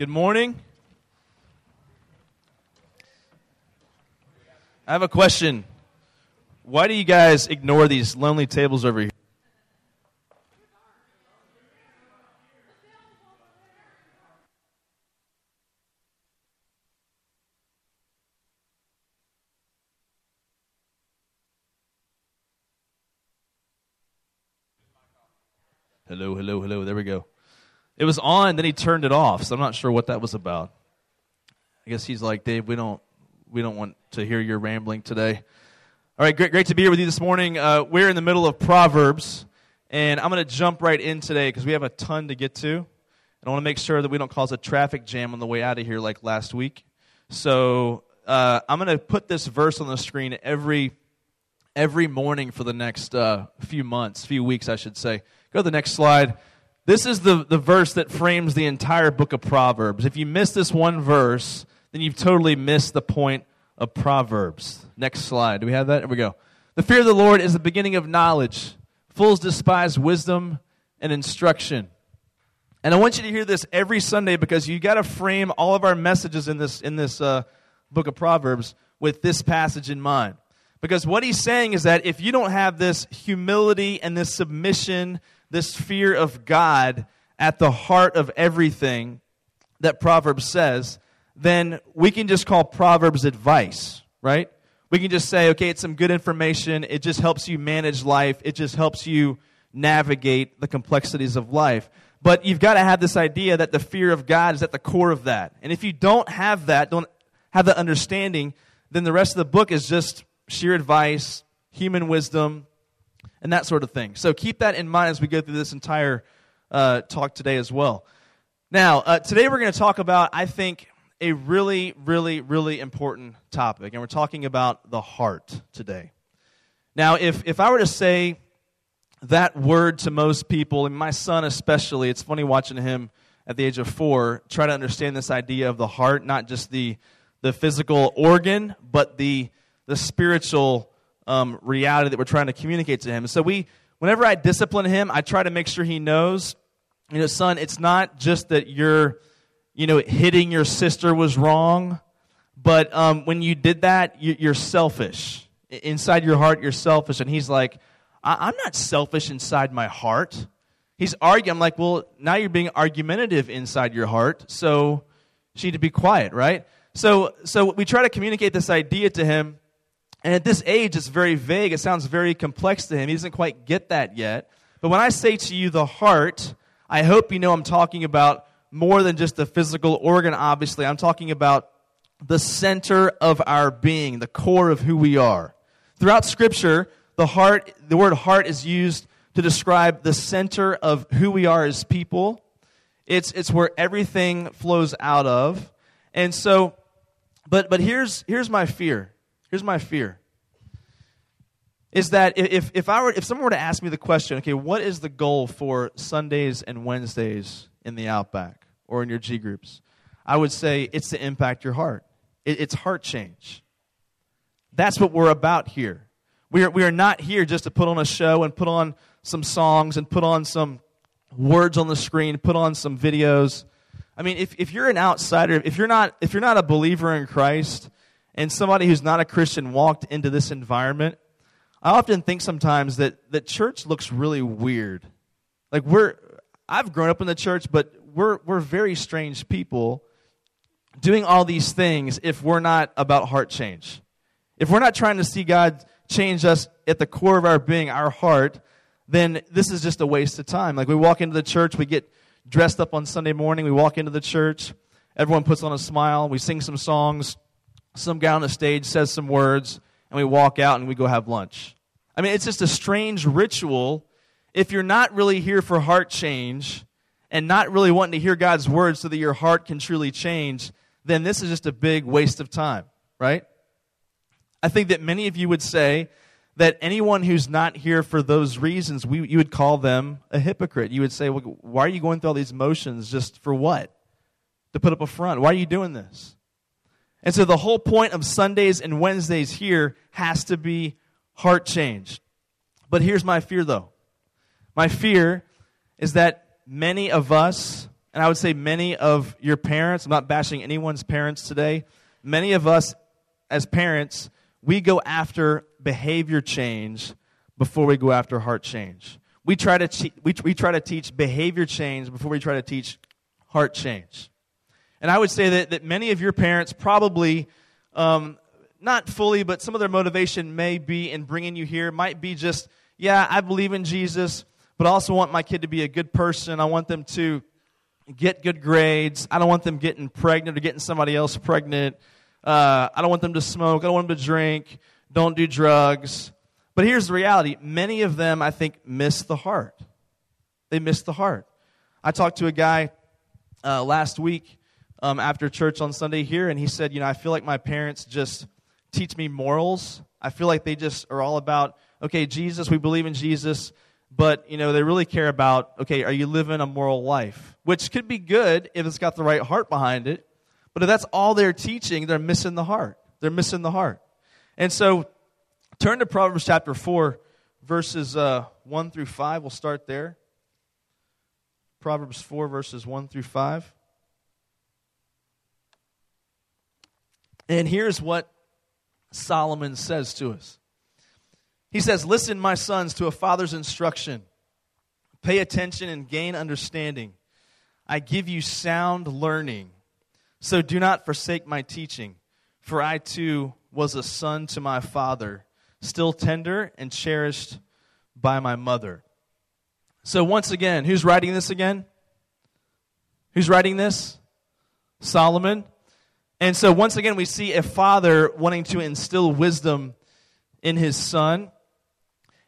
Good morning. I have a question. Why do you guys ignore these lonely tables over here? Hello, hello, hello. There we go. It was on, then he turned it off, so I'm not sure what that was about. I guess he's like, Dave, we don't we don't want to hear your rambling today. All right, great, great to be here with you this morning. Uh, we're in the middle of Proverbs, and I'm going to jump right in today because we have a ton to get to. And I want to make sure that we don't cause a traffic jam on the way out of here like last week. So uh, I'm going to put this verse on the screen every every morning for the next uh, few months, few weeks, I should say. Go to the next slide. This is the, the verse that frames the entire book of Proverbs. If you miss this one verse, then you've totally missed the point of Proverbs. Next slide. Do we have that? Here we go. The fear of the Lord is the beginning of knowledge. Fools despise wisdom and instruction. And I want you to hear this every Sunday because you got to frame all of our messages in this in this uh, book of Proverbs with this passage in mind. Because what he's saying is that if you don't have this humility and this submission, this fear of God at the heart of everything that Proverbs says, then we can just call Proverbs advice, right? We can just say, okay, it's some good information. It just helps you manage life. It just helps you navigate the complexities of life. But you've got to have this idea that the fear of God is at the core of that. And if you don't have that, don't have that understanding, then the rest of the book is just sheer advice, human wisdom, and that sort of thing. So keep that in mind as we go through this entire uh, talk today as well. Now, uh, today we're going to talk about, I think, a really, really, really important topic, and we're talking about the heart today. Now, if, if I were to say that word to most people, and my son especially, it's funny watching him at the age of four try to understand this idea of the heart, not just the, the physical organ, but the, the spiritual um, reality that we're trying to communicate to him. So we, whenever I discipline him, I try to make sure he knows, you know, son, it's not just that you're you know, hitting your sister was wrong. But um, when you did that, you're selfish. Inside your heart, you're selfish. And he's like, I'm not selfish inside my heart. He's arguing. I'm like, well, now you're being argumentative inside your heart. So she need to be quiet, right? So, so we try to communicate this idea to him. And at this age, it's very vague. It sounds very complex to him. He doesn't quite get that yet. But when I say to you the heart, I hope you know I'm talking about more than just the physical organ, obviously. I'm talking about the center of our being, the core of who we are. Throughout Scripture, the heart, the word heart is used to describe the center of who we are as people. It's, it's where everything flows out of. And so, but, but here's, here's my fear. Here's my fear. Is that if, if, I were, if someone were to ask me the question, okay, what is the goal for Sundays and Wednesdays in the Outback or in your G groups, I would say it's to impact your heart. It, it's heart change. That's what we're about here. We are, we are not here just to put on a show and put on some songs and put on some words on the screen, put on some videos. I mean, if, if you're an outsider, if you're, not, if you're not a believer in Christ, and somebody who's not a Christian walked into this environment, I often think sometimes that, that church looks really weird. Like we're I've grown up in the church, but we're, we're very strange people doing all these things if we're not about heart change. If we're not trying to see God change us at the core of our being, our heart, then this is just a waste of time. Like we walk into the church, we get dressed up on Sunday morning, we walk into the church, everyone puts on a smile, we sing some songs, some guy on the stage says some words, and we walk out and we go have lunch. I mean, it's just a strange ritual if you're not really here for heart change and not really wanting to hear God's word so that your heart can truly change, then this is just a big waste of time, right? I think that many of you would say that anyone who's not here for those reasons, we, you would call them a hypocrite. You would say, well, why are you going through all these motions just for what? To put up a front. Why are you doing this? And so the whole point of Sundays and Wednesdays here has to be heart change. But here's my fear, though my fear is that many of us and I would say many of your parents, I'm not bashing anyone's parents today, many of us as parents, we go after behavior change before we go after heart change. We try to, we, we try to teach behavior change before we try to teach heart change. And I would say that, that many of your parents probably, um, not fully, but some of their motivation may be in bringing you here, might be just, yeah, I believe in Jesus, but I also want my kid to be a good person. I want them to get good grades. I don't want them getting pregnant or getting somebody else pregnant. Uh, I don't want them to smoke. I don't want them to drink. Don't do drugs. But here's the reality many of them, I think, miss the heart. They miss the heart. I talked to a guy uh, last week um, after church on Sunday here, and he said, You know, I feel like my parents just teach me morals. I feel like they just are all about, okay, Jesus, we believe in Jesus, but, you know, they really care about, okay, are you living a moral life? Which could be good if it's got the right heart behind it. But if that's all they're teaching, they're missing the heart. They're missing the heart. And so turn to Proverbs chapter 4, verses uh, 1 through 5. We'll start there. Proverbs 4, verses 1 through 5. And here's what Solomon says to us He says, Listen, my sons, to a father's instruction. Pay attention and gain understanding. I give you sound learning. So do not forsake my teaching, for I too was a son to my father, still tender and cherished by my mother. So, once again, who's writing this again? Who's writing this? Solomon. And so, once again, we see a father wanting to instill wisdom in his son.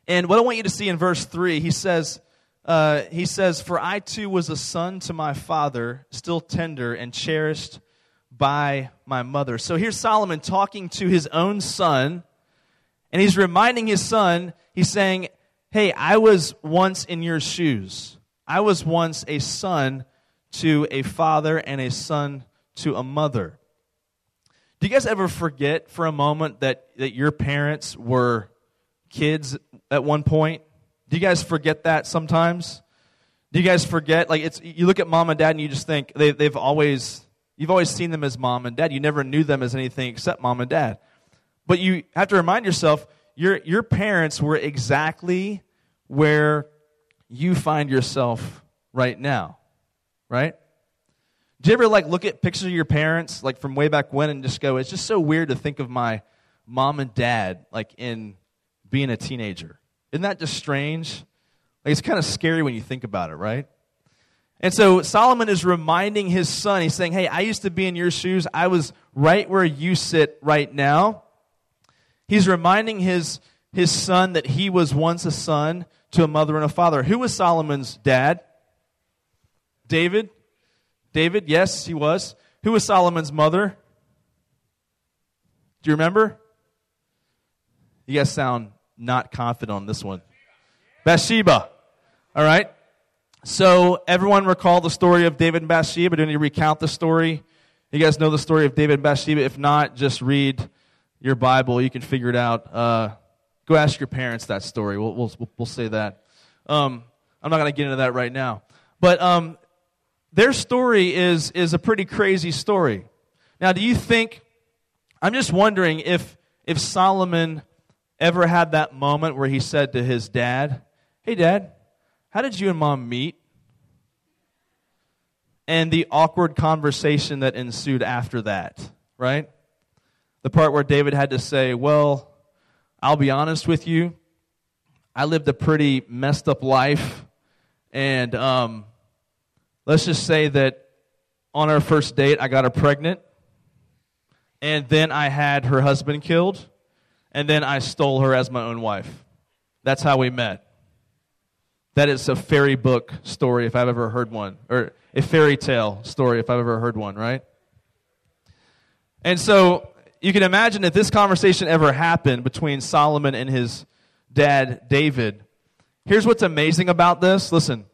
And what I want you to see in verse 3, he says, uh, he says, For I too was a son to my father, still tender and cherished by my mother. So here's Solomon talking to his own son, and he's reminding his son, he's saying, Hey, I was once in your shoes. I was once a son to a father and a son to a mother. Do you guys ever forget for a moment that, that your parents were kids at one point? Do you guys forget that sometimes? Do you guys forget? Like it's you look at mom and dad and you just think they, they've always you've always seen them as mom and dad. You never knew them as anything except mom and dad. But you have to remind yourself your your parents were exactly where you find yourself right now. Right? Do you ever like look at pictures of your parents like from way back when and just go, it's just so weird to think of my mom and dad like in being a teenager. Isn't that just strange? Like, it's kind of scary when you think about it, right? And so Solomon is reminding his son, he's saying, Hey, I used to be in your shoes. I was right where you sit right now. He's reminding his, his son that he was once a son to a mother and a father. Who was Solomon's dad? David? David, yes, he was. Who was Solomon's mother? Do you remember? You guys sound not confident on this one. Bathsheba. All right. So everyone recall the story of David and Bathsheba. Do you recount the story? You guys know the story of David and Bathsheba. If not, just read your Bible. You can figure it out. Uh, go ask your parents that story. We'll, we'll, we'll say that. Um, I'm not going to get into that right now. But um, their story is, is a pretty crazy story. Now, do you think, I'm just wondering if, if Solomon ever had that moment where he said to his dad, Hey, dad, how did you and mom meet? And the awkward conversation that ensued after that, right? The part where David had to say, Well, I'll be honest with you. I lived a pretty messed up life. And um, let's just say that on our first date, I got her pregnant. And then I had her husband killed and then I stole her as my own wife. That's how we met. That is a fairy book story if I've ever heard one, or a fairy tale story if I've ever heard one, right? And so you can imagine if this conversation ever happened between Solomon and his dad, David. Here's what's amazing about this. Listen,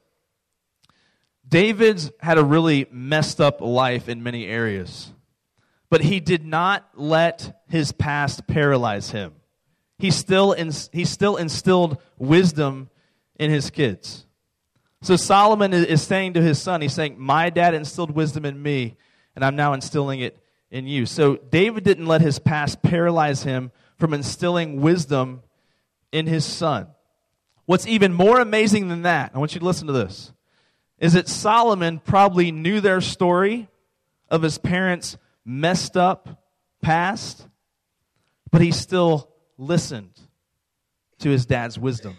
David's had a really messed up life in many areas. But he did not let his past paralyze him. He still, he still instilled wisdom in his kids. So Solomon is saying to his son, he's saying, My dad instilled wisdom in me, and I'm now instilling it in you. So David didn't let his past paralyze him from instilling wisdom in his son. What's even more amazing than that, I want you to listen to this, is that Solomon probably knew their story of his parents' messed up past, but he still listened to his dad's wisdom.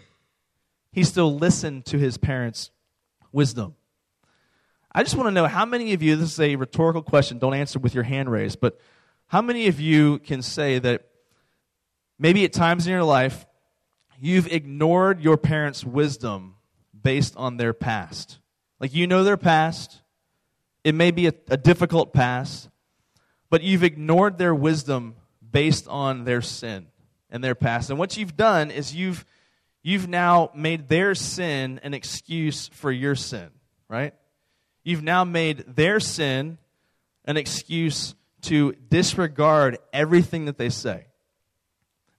He still listened to his parents' wisdom. I just want to know how many of you, this is a rhetorical question, don't answer with your hand raised, but how many of you can say that maybe at times in your life you've ignored your parents' wisdom based on their past? Like you know their past, it may be a, a difficult past, but you've ignored their wisdom based on their sin and their past. And what you've done is you've you've now made their sin an excuse for your sin, right? You've now made their sin an excuse to disregard everything that they say.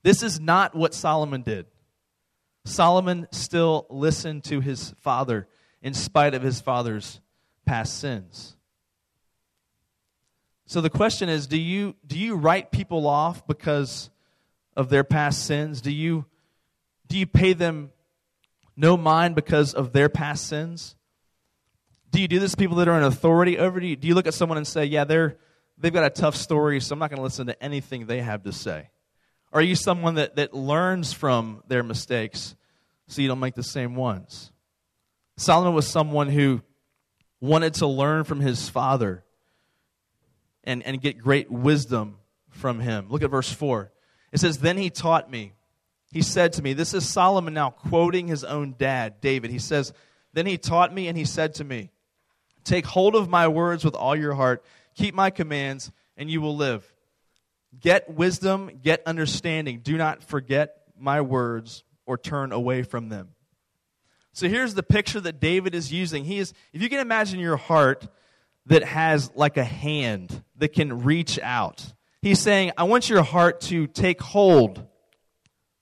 This is not what Solomon did. Solomon still listened to his father in spite of his father's past sins. So the question is do you, do you write people off because of their past sins? Do you, do you pay them no mind because of their past sins? Do you do this to people that are in authority over you? Do you look at someone and say, yeah, they're, they've got a tough story, so I'm not going to listen to anything they have to say? Are you someone that, that learns from their mistakes so you don't make the same ones? Solomon was someone who wanted to learn from his father and, and get great wisdom from him. Look at verse 4. It says, Then he taught me. He said to me, This is Solomon now quoting his own dad, David. He says, Then he taught me and he said to me, Take hold of my words with all your heart. Keep my commands, and you will live. Get wisdom, get understanding. Do not forget my words or turn away from them. So here's the picture that David is using. He is, if you can imagine your heart that has like a hand that can reach out. He's saying, I want your heart to take hold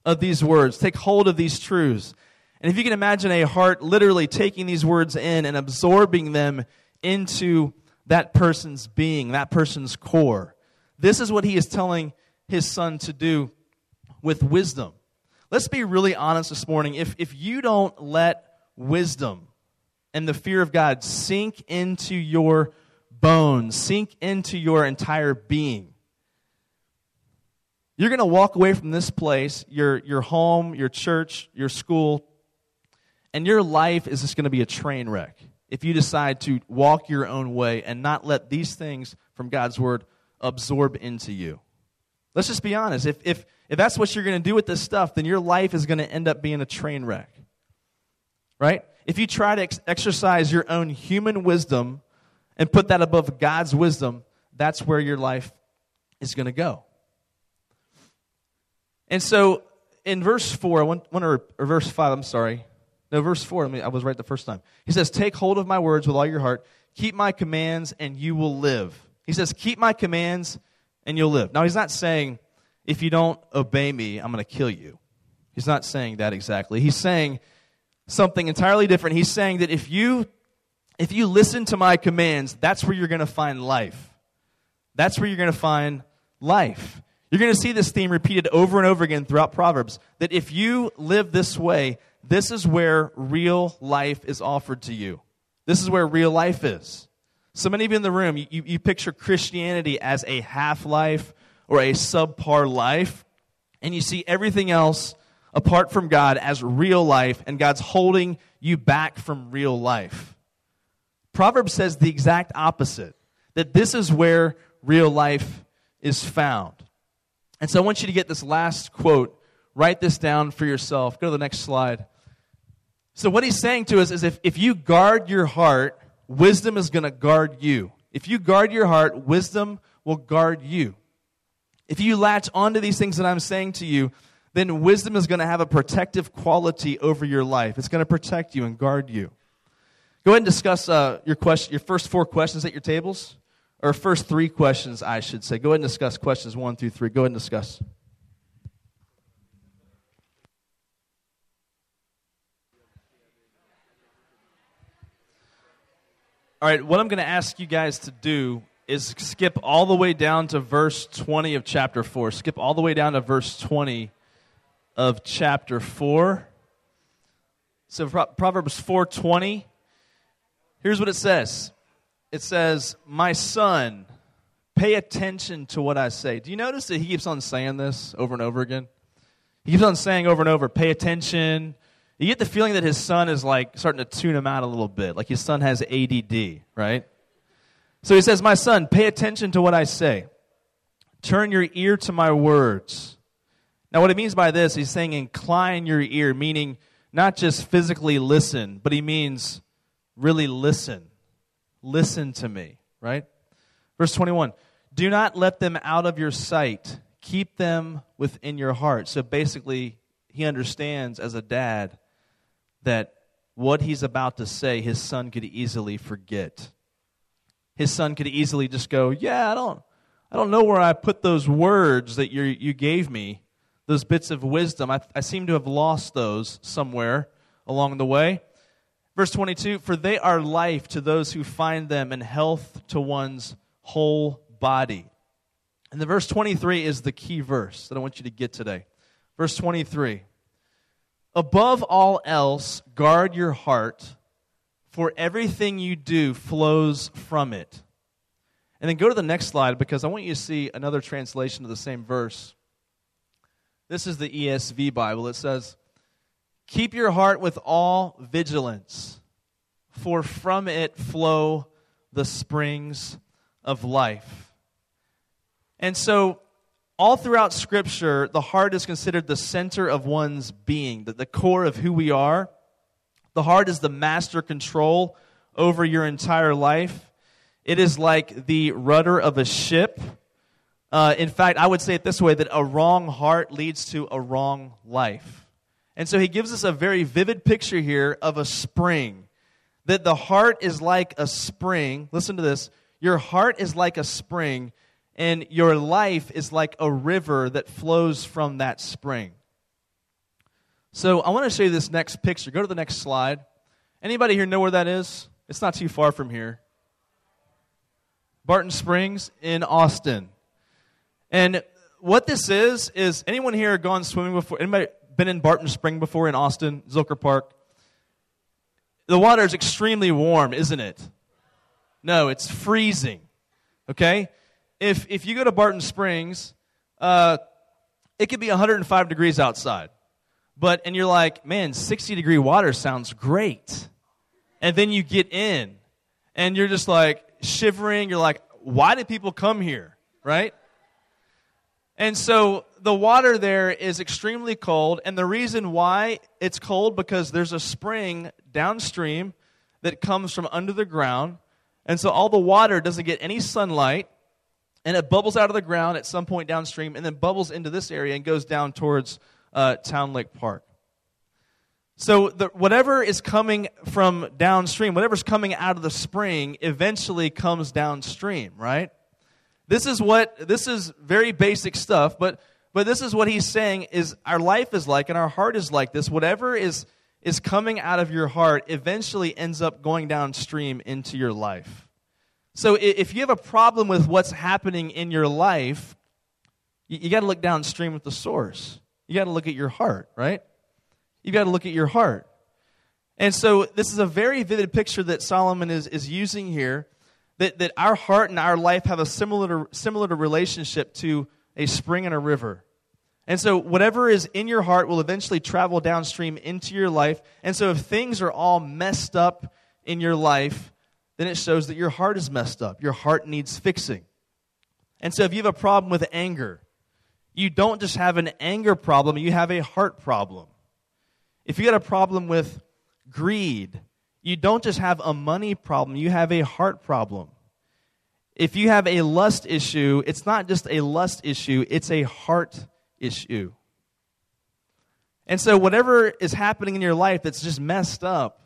of these words, take hold of these truths. And if you can imagine a heart literally taking these words in and absorbing them into that person's being, that person's core, this is what he is telling his son to do with wisdom. Let's be really honest this morning. If, if you don't let wisdom and the fear of God sink into your bones, sink into your entire being, you're going to walk away from this place, your, your home, your church, your school, and your life is just going to be a train wreck if you decide to walk your own way and not let these things from God's word absorb into you. Let's just be honest. If, if, if that's what you're going to do with this stuff, then your life is going to end up being a train wreck. Right? If you try to ex- exercise your own human wisdom and put that above God's wisdom, that's where your life is going to go. And so in verse 4, I want, want to, or verse 5, I'm sorry, no, verse 4, I, mean, I was right the first time. He says, Take hold of my words with all your heart, keep my commands, and you will live. He says, Keep my commands, and you'll live. Now, he's not saying, If you don't obey me, I'm going to kill you. He's not saying that exactly. He's saying something entirely different. He's saying that if you if you listen to my commands, that's where you're going to find life. That's where you're going to find life. You're going to see this theme repeated over and over again throughout Proverbs that if you live this way, this is where real life is offered to you. This is where real life is. So many of you in the room, you, you picture Christianity as a half life or a subpar life, and you see everything else apart from God as real life, and God's holding you back from real life. Proverbs says the exact opposite that this is where real life is found. And so I want you to get this last quote. Write this down for yourself. Go to the next slide. So, what he's saying to us is if, if you guard your heart, wisdom is going to guard you. If you guard your heart, wisdom will guard you. If you latch onto these things that I'm saying to you, then wisdom is going to have a protective quality over your life. It's going to protect you and guard you. Go ahead and discuss uh, your, question, your first four questions at your tables, or first three questions, I should say. Go ahead and discuss questions one through three. Go ahead and discuss. All right, what I'm going to ask you guys to do is skip all the way down to verse 20 of chapter 4. Skip all the way down to verse 20 of chapter 4. So Proverbs 4:20 Here's what it says. It says, "My son, pay attention to what I say." Do you notice that he keeps on saying this over and over again? He keeps on saying over and over, "Pay attention." You get the feeling that his son is like starting to tune him out a little bit, like his son has ADD, right? So he says, My son, pay attention to what I say. Turn your ear to my words. Now, what he means by this, he's saying incline your ear, meaning not just physically listen, but he means really listen. Listen to me, right? Verse 21 Do not let them out of your sight, keep them within your heart. So basically, he understands as a dad that what he's about to say, his son could easily forget his son could easily just go, "Yeah, I don't I don't know where I put those words that you you gave me, those bits of wisdom. I, I seem to have lost those somewhere along the way." Verse 22, "For they are life to those who find them and health to one's whole body." And the verse 23 is the key verse that I want you to get today. Verse 23. Above all else, guard your heart for everything you do flows from it. And then go to the next slide because I want you to see another translation of the same verse. This is the ESV Bible. It says, Keep your heart with all vigilance, for from it flow the springs of life. And so, all throughout Scripture, the heart is considered the center of one's being, the, the core of who we are. The heart is the master control over your entire life. It is like the rudder of a ship. Uh, in fact, I would say it this way that a wrong heart leads to a wrong life. And so he gives us a very vivid picture here of a spring. That the heart is like a spring. Listen to this. Your heart is like a spring, and your life is like a river that flows from that spring. So I want to show you this next picture. Go to the next slide. Anybody here know where that is? It's not too far from here. Barton Springs in Austin. And what this is is anyone here gone swimming before? Anybody been in Barton Spring before in Austin, Zilker Park? The water is extremely warm, isn't it? No, it's freezing. Okay? If if you go to Barton Springs, uh, it could be 105 degrees outside. But, and you're like, man, 60 degree water sounds great. And then you get in and you're just like shivering. You're like, why did people come here? Right? And so the water there is extremely cold. And the reason why it's cold because there's a spring downstream that comes from under the ground. And so all the water doesn't get any sunlight and it bubbles out of the ground at some point downstream and then bubbles into this area and goes down towards uh, Town Lake Park. So the, whatever is coming from downstream, whatever's coming out of the spring, eventually comes downstream, right? This is what this is very basic stuff, but but this is what he's saying is our life is like and our heart is like this. Whatever is is coming out of your heart eventually ends up going downstream into your life. So if you have a problem with what's happening in your life, you, got to look downstream at the source. You got to look at your heart, right? You got to look at your heart. And so this is a very vivid picture that Solomon is, is using here that, that our heart and our life have a similar, similar relationship to a spring and a river. And so, whatever is in your heart will eventually travel downstream into your life. And so, if things are all messed up in your life, then it shows that your heart is messed up. Your heart needs fixing. And so, if you have a problem with anger, you don't just have an anger problem, you have a heart problem. If you got a problem with greed, you don't just have a money problem, you have a heart problem. If you have a lust issue, it's not just a lust issue, it's a heart issue. And so, whatever is happening in your life that's just messed up,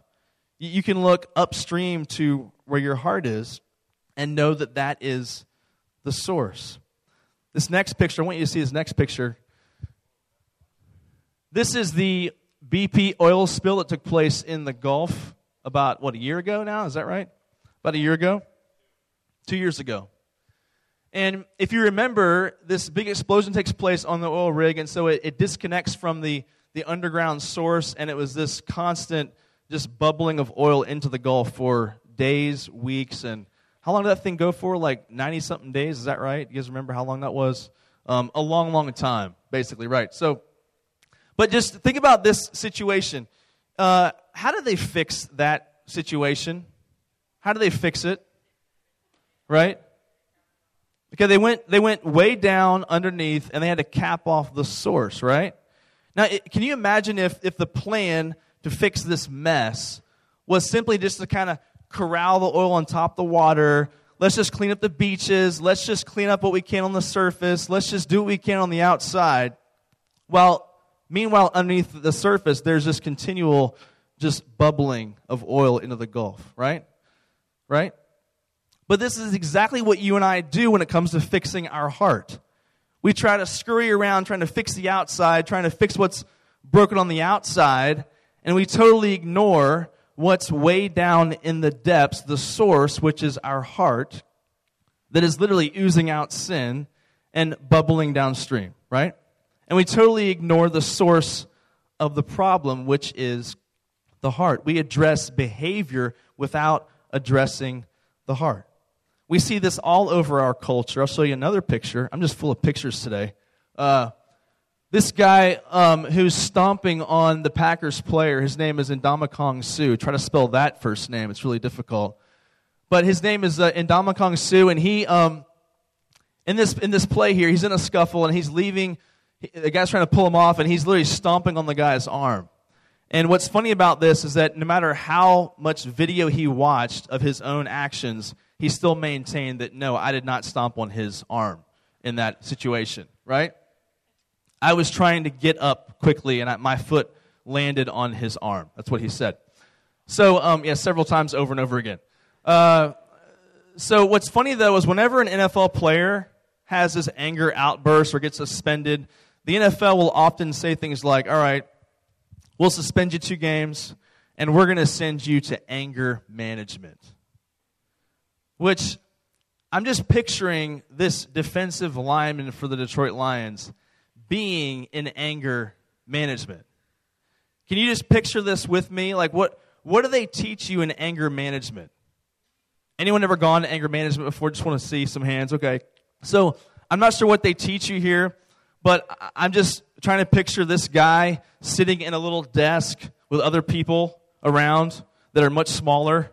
you can look upstream to where your heart is and know that that is the source. This next picture, I want you to see this next picture. This is the BP oil spill that took place in the Gulf about, what, a year ago now? Is that right? about a year ago, two years ago. And if you remember, this big explosion takes place on the oil rig, and so it, it disconnects from the, the underground source, and it was this constant just bubbling of oil into the Gulf for days, weeks, and how long did that thing go for? Like 90 something days, is that right? You guys remember how long that was? Um, a long, long time, basically, right? So, but just think about this situation. Uh, how did they fix that situation? How did they fix it? Right? Okay, they went, they went way down underneath and they had to cap off the source, right? Now, it, can you imagine if, if the plan to fix this mess was simply just to kind of corral the oil on top the water? Let's just clean up the beaches. Let's just clean up what we can on the surface. Let's just do what we can on the outside. Well, meanwhile, underneath the surface, there's this continual just bubbling of oil into the Gulf, right? Right? But this is exactly what you and I do when it comes to fixing our heart. We try to scurry around trying to fix the outside, trying to fix what's broken on the outside, and we totally ignore what's way down in the depths, the source, which is our heart, that is literally oozing out sin and bubbling downstream, right? And we totally ignore the source of the problem, which is the heart. We address behavior without addressing the heart. We see this all over our culture. I'll show you another picture. I'm just full of pictures today. Uh, this guy um, who's stomping on the Packers player, his name is Ndamukong Suh. Try to spell that first name, it's really difficult. But his name is uh, Ndamukong Suh, and he, um, in, this, in this play here, he's in a scuffle and he's leaving. The guy's trying to pull him off, and he's literally stomping on the guy's arm. And what's funny about this is that no matter how much video he watched of his own actions, he still maintained that no, I did not stomp on his arm in that situation, right? I was trying to get up quickly and I, my foot landed on his arm. That's what he said. So, um, yeah, several times over and over again. Uh, so, what's funny though is whenever an NFL player has this anger outburst or gets suspended, the NFL will often say things like, All right, we'll suspend you two games and we're going to send you to anger management. Which I'm just picturing this defensive lineman for the Detroit Lions being in anger management. Can you just picture this with me? Like, what, what do they teach you in anger management? Anyone ever gone to anger management before? Just want to see some hands. Okay. So, I'm not sure what they teach you here, but I'm just trying to picture this guy sitting in a little desk with other people around that are much smaller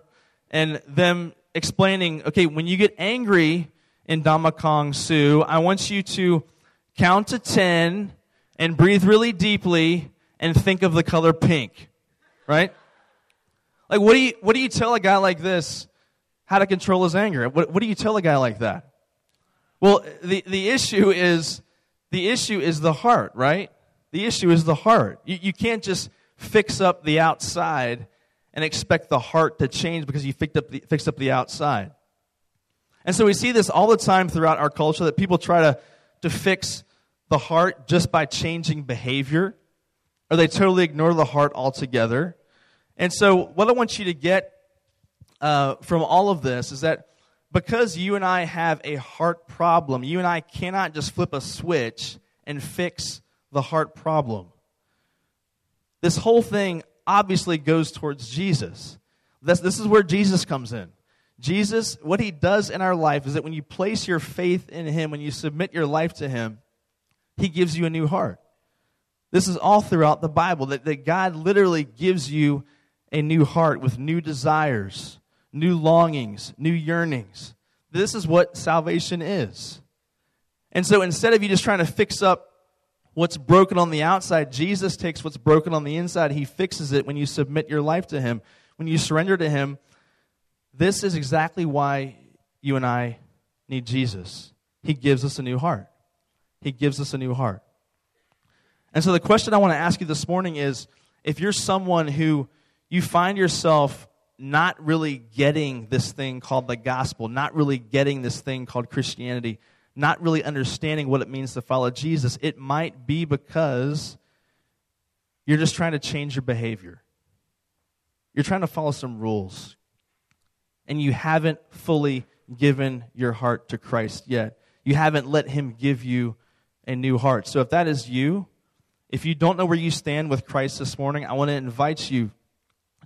and them explaining, okay, when you get angry Ndamukong Suh, I want you to count to 10 and breathe really deeply and think of the color pink. Right? Like, what do you, what do you tell a guy like this how to control his anger? What, what do you tell a guy like that? Well, the, the issue is the issue is the heart, right? The issue is the heart. You, you can't just fix up the outside and expect the heart to change because you fixed up the, fixed up the outside. And so we see this all the time throughout our culture that people try to, to fix the heart just by changing behavior, or they totally ignore the heart altogether. And so, what I want you to get uh, from all of this is that because you and I have a heart problem, you and I cannot just flip a switch and fix the heart problem. This whole thing obviously goes towards Jesus. This, this is where Jesus comes in. Jesus, what he does in our life is that when you place your faith in him, when you submit your life to him, he gives you a new heart. This is all throughout the Bible that, that God literally gives you a new heart with new desires, new longings, new yearnings. This is what salvation is. And so instead of you just trying to fix up what's broken on the outside, Jesus takes what's broken on the inside. He fixes it when you submit your life to Him, when you surrender to Him. This is exactly why you and I need Jesus. He gives us a new heart. He gives us a new heart. And so the question I want to ask you this morning is if you're someone who you find yourself not really getting this thing called the gospel, not really getting this thing called Christianity, not really understanding what it means to follow Jesus, it might be because you're just trying to change your behavior. You're trying to follow some rules. And you haven't fully given your heart to Christ yet. You haven't let Him give you a new heart. So if that is you, if you don't know where you stand with Christ this morning, I want to invite you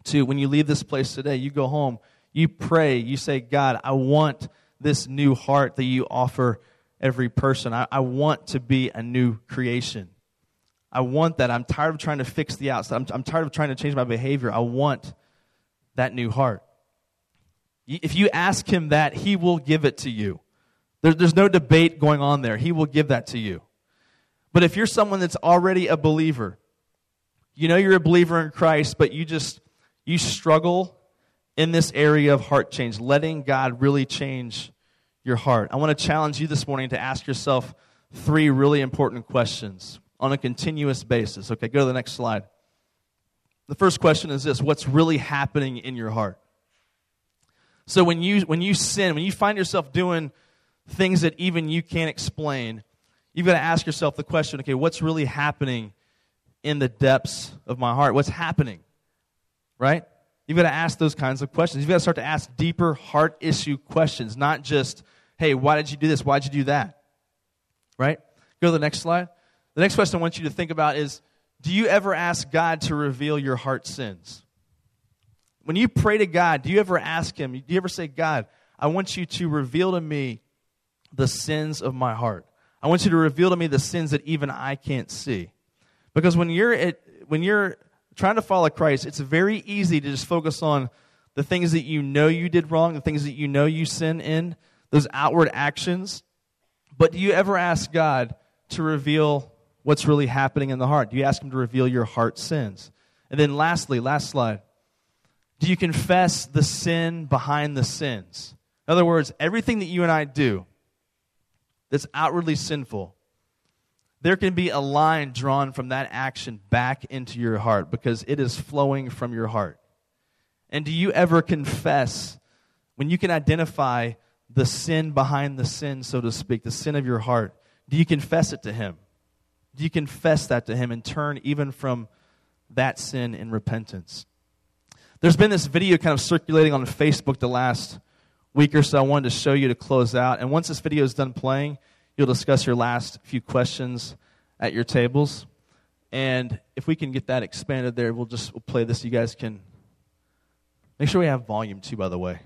to, when you leave this place today, you go home, you pray, you say, God, I want this new heart that you offer every person. I, I want to be a new creation. I want that. I'm tired of trying to fix the outside. I'm, I'm tired of trying to change my behavior. I want that new heart. If you ask him that, he will give it to you. There, there's no debate going on there. He will give that to you. But if you're someone that's already a believer, you know you're a believer in Christ, but you just you struggle in this area of heart change, letting God really change your heart. I want to challenge you this morning to ask yourself three really important questions on a continuous basis. Okay, go to the next slide. The first question is this What's really happening in your heart? So when you, when you sin, when you find yourself doing things that even you can't explain, you've got to ask yourself the question okay, what's really happening in the depths of my heart? What's happening? Right? You've got to ask those kinds of questions. You've got to start to ask deeper heart issue questions, not just, hey, why did you do this? Why did you do that? Right? Go to the next slide. The next question I want you to think about is Do you ever ask God to reveal your heart sins? When you pray to God, do you ever ask Him, do you ever say, God, I want you to reveal to me the sins of my heart? I want you to reveal to me the sins that even I can't see. Because when you're, at, when you're trying to follow Christ, it's very easy to just focus on the things that you know you did wrong, the things that you know you sin in, those outward actions. But do you ever ask God to reveal what's really happening in the heart? Do you ask Him to reveal your heart sins? And then, lastly, last slide. Do you confess the sin behind the sins? In other words, everything that you and I do that's outwardly sinful, there can be a line drawn from that action back into your heart because it is flowing from your heart. And do you ever confess when you can identify the sin behind the sin, so to speak, the sin of your heart? Do you confess it to Him? Do you confess that to Him and turn even from that sin in repentance? There's been this video kind of circulating on Facebook the last week or so. I wanted to show you to close out. And once this video is done playing, you'll discuss your last few questions at your tables. And if we can get that expanded there, we'll just we'll play this. You guys can make sure we have volume too, by the way.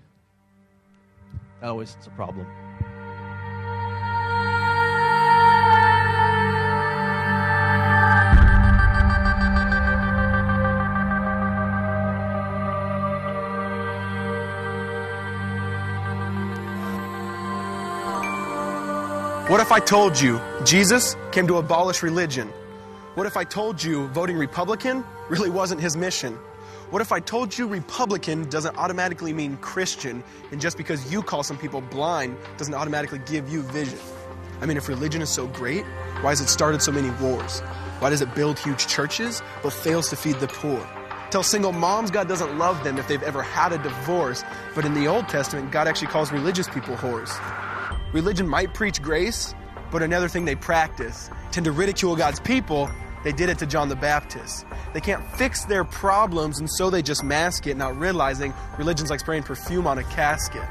Always is a problem. What if I told you Jesus came to abolish religion? What if I told you voting Republican really wasn't his mission? What if I told you Republican doesn't automatically mean Christian, and just because you call some people blind doesn't automatically give you vision? I mean, if religion is so great, why has it started so many wars? Why does it build huge churches but fails to feed the poor? Tell single moms God doesn't love them if they've ever had a divorce, but in the Old Testament, God actually calls religious people whores. Religion might preach grace, but another thing they practice tend to ridicule God's people. They did it to John the Baptist. They can't fix their problems, and so they just mask it, not realizing religion's like spraying perfume on a casket.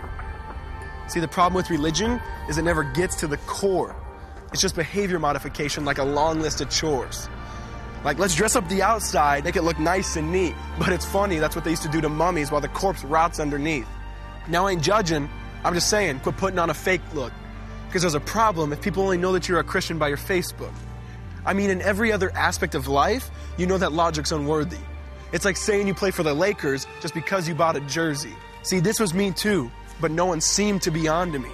See, the problem with religion is it never gets to the core. It's just behavior modification, like a long list of chores. Like, let's dress up the outside, make it look nice and neat. But it's funny, that's what they used to do to mummies while the corpse rots underneath. Now, I ain't judging, I'm just saying, quit putting on a fake look. Because there's a problem if people only know that you're a Christian by your Facebook. I mean, in every other aspect of life, you know that logic's unworthy. It's like saying you play for the Lakers just because you bought a jersey. See, this was me too, but no one seemed to be onto me.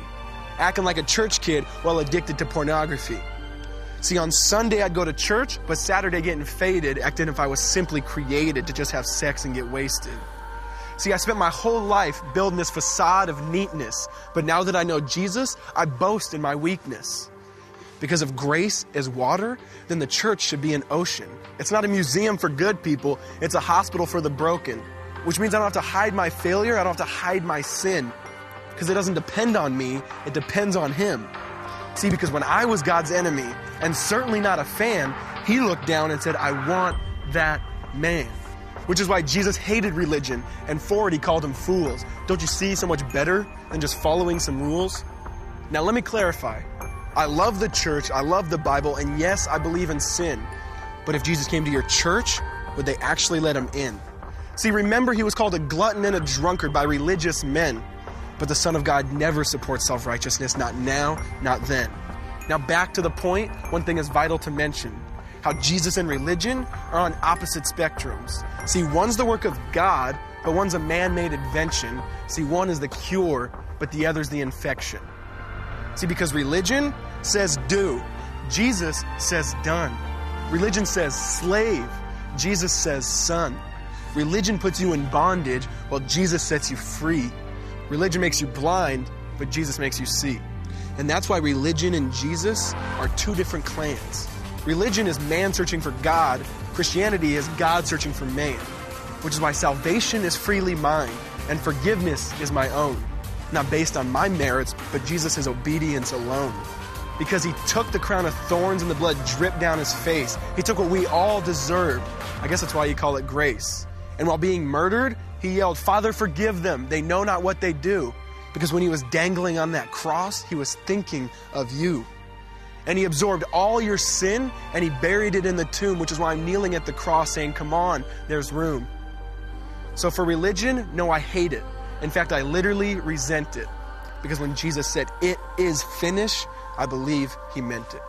Acting like a church kid while addicted to pornography. See, on Sunday I'd go to church, but Saturday getting faded, acting if I was simply created to just have sex and get wasted. See, I spent my whole life building this facade of neatness, but now that I know Jesus, I boast in my weakness. Because if grace is water, then the church should be an ocean. It's not a museum for good people, it's a hospital for the broken. Which means I don't have to hide my failure, I don't have to hide my sin. Because it doesn't depend on me, it depends on Him. See, because when I was God's enemy, and certainly not a fan, He looked down and said, I want that man. Which is why Jesus hated religion, and for it he called them fools. Don't you see so much better than just following some rules? Now, let me clarify. I love the church, I love the Bible, and yes, I believe in sin. But if Jesus came to your church, would they actually let him in? See, remember, he was called a glutton and a drunkard by religious men. But the Son of God never supports self righteousness, not now, not then. Now, back to the point, one thing is vital to mention how Jesus and religion are on opposite spectrums. See, one's the work of God, but one's a man made invention. See, one is the cure, but the other's the infection. See, because religion says do, Jesus says done. Religion says slave, Jesus says son. Religion puts you in bondage, while Jesus sets you free. Religion makes you blind, but Jesus makes you see. And that's why religion and Jesus are two different clans. Religion is man searching for God, Christianity is God searching for man, which is why salvation is freely mine and forgiveness is my own. Not based on my merits, but Jesus' obedience alone. Because he took the crown of thorns and the blood dripped down his face. He took what we all deserved. I guess that's why you call it grace. And while being murdered, he yelled, Father, forgive them. They know not what they do. Because when he was dangling on that cross, he was thinking of you. And he absorbed all your sin and he buried it in the tomb, which is why I'm kneeling at the cross saying, Come on, there's room. So for religion, no, I hate it. In fact, I literally resent it. Because when Jesus said, It is finished, I believe he meant it.